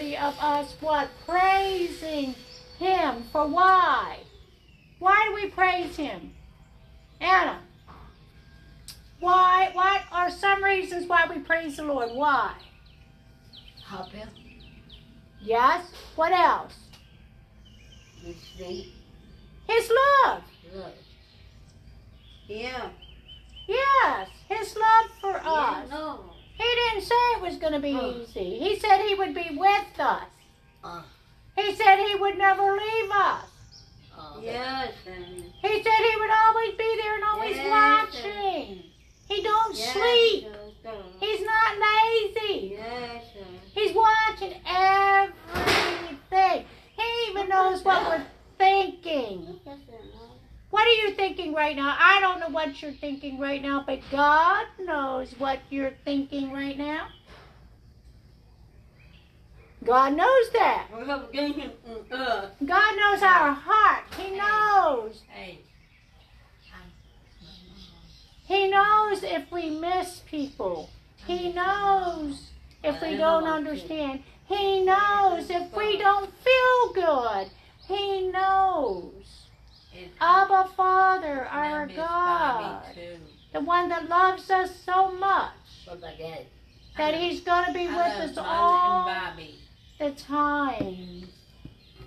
worthy of us, what? Praising him. For why? Why do we praise him? Anna. Why what are some reasons why we praise the Lord? Why? Help him. Yes? What else? You see? His love. Look. Yeah. Yes, his love for Yeah, us. no. He didn't say it was going to be Oh. easy. He said he would be with us. Uh, He said he would never leave us. uh, yes, and He said he would always be there and always Yes, watching. He don't yes, sleep. yes, He's not lazy. Yes, sir. He's watching everything. He even knows what we're thinking. What are you thinking right now? I don't know what you're thinking right now, but God knows what you're thinking right now. God knows that. We have gained him. Uh, God knows our heart. He knows. He knows if we miss people. He knows if we don't understand. He knows if we don't feel good. He knows. Abba Father, our God, the one that loves us so much that He's going to be with us all the time.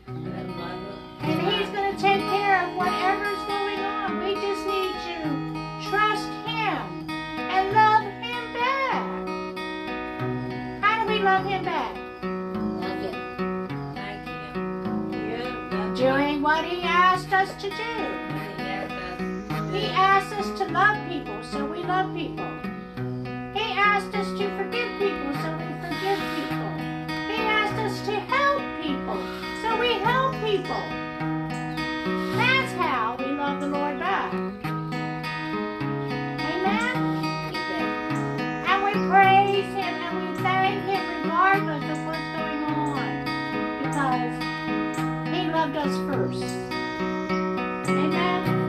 And He's going to take care of whatever's going on. We just need to trust Him and love Him back. How do we love Him back? What He asked us to do. He asked us to love people, so we love people. He asked us to forgive God does first. Amen.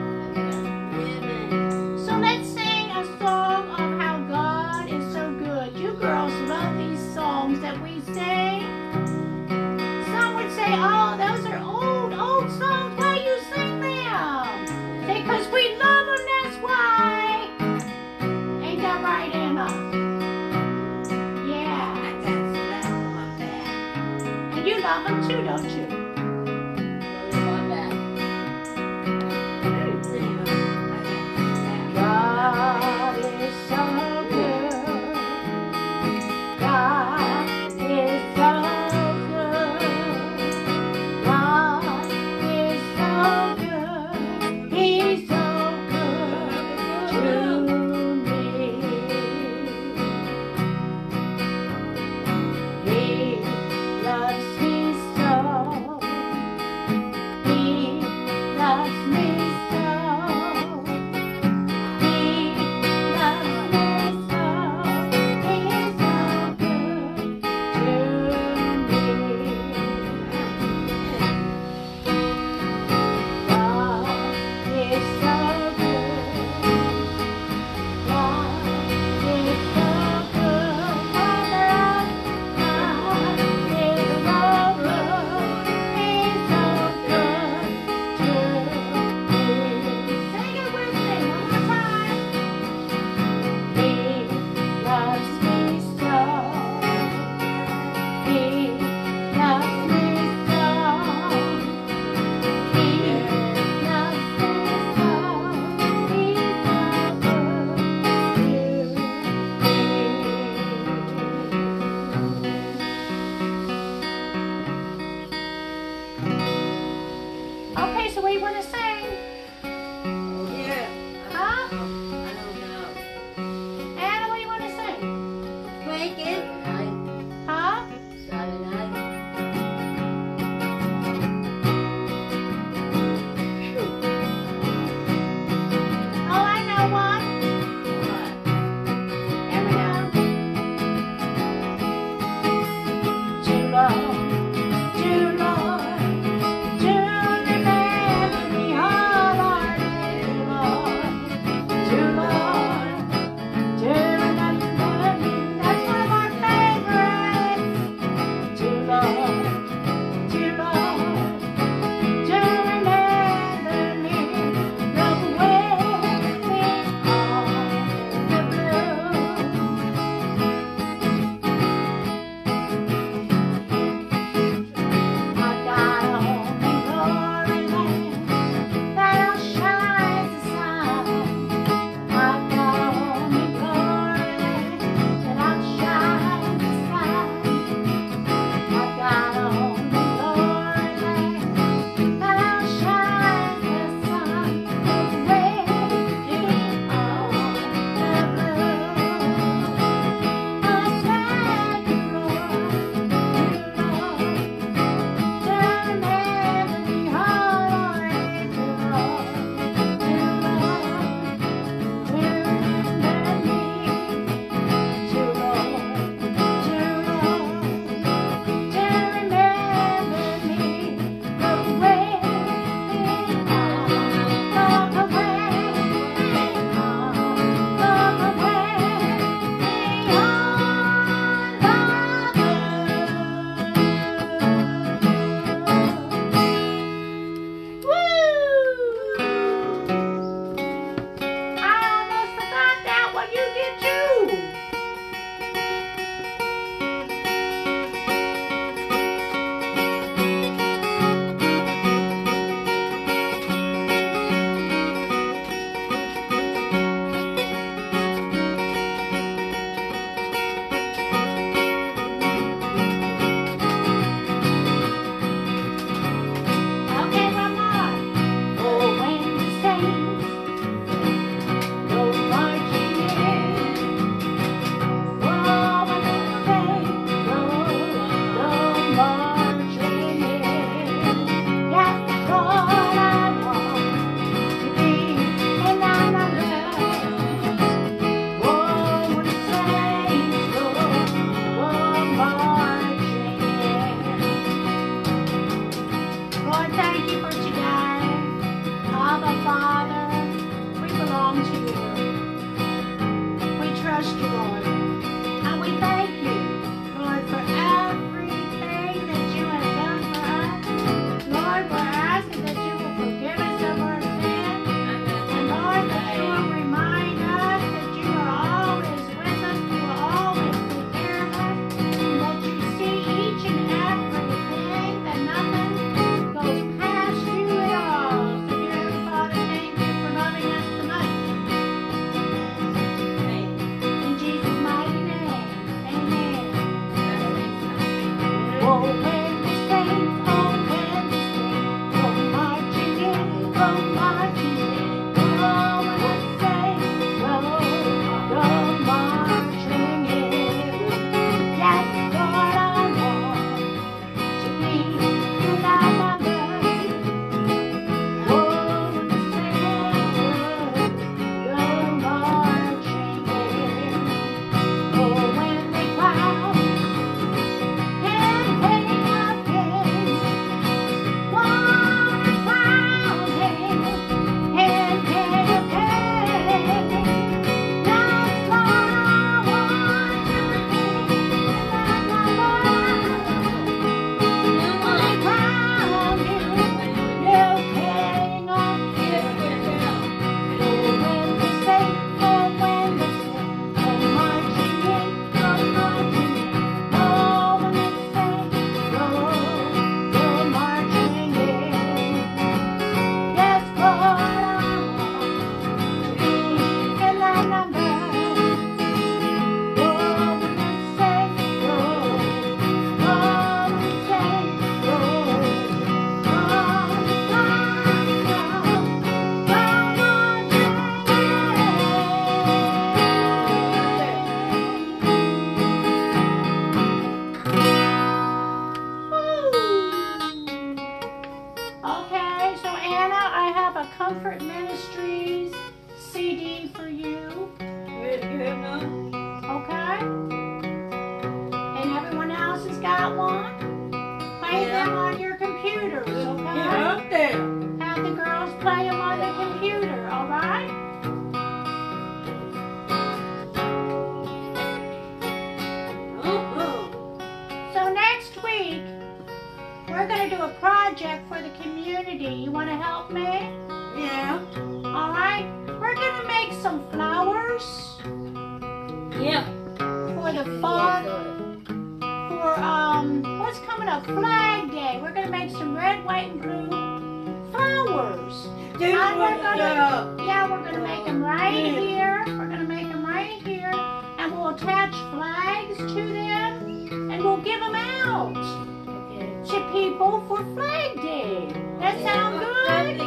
We're gonna make them right here, and we'll attach flags to them, and we'll give them out to people for Flag Day. That sound good?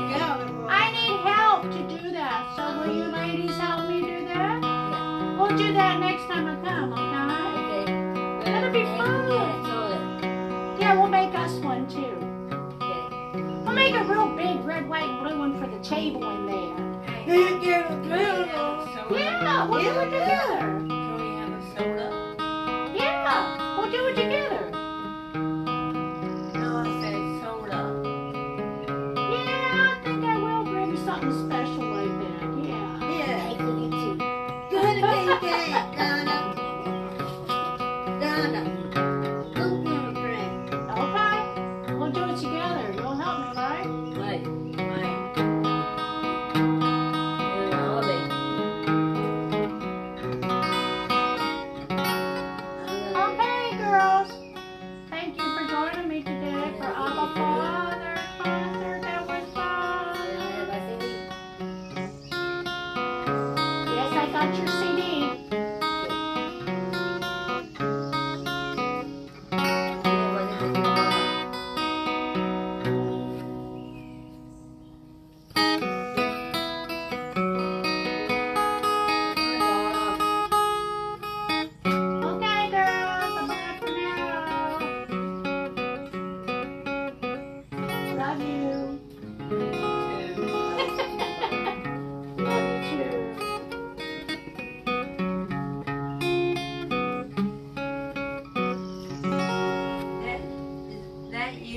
I need help to do that. So will you ladies help me do that? We'll do that next time I come, okay? That'll be fun. Yeah, we'll make us one too. We'll make a real big red, white, and blue one for the table in there. You get a little. Yeah, we'll do it together. Can we have a soda? Yeah, we'll do it together.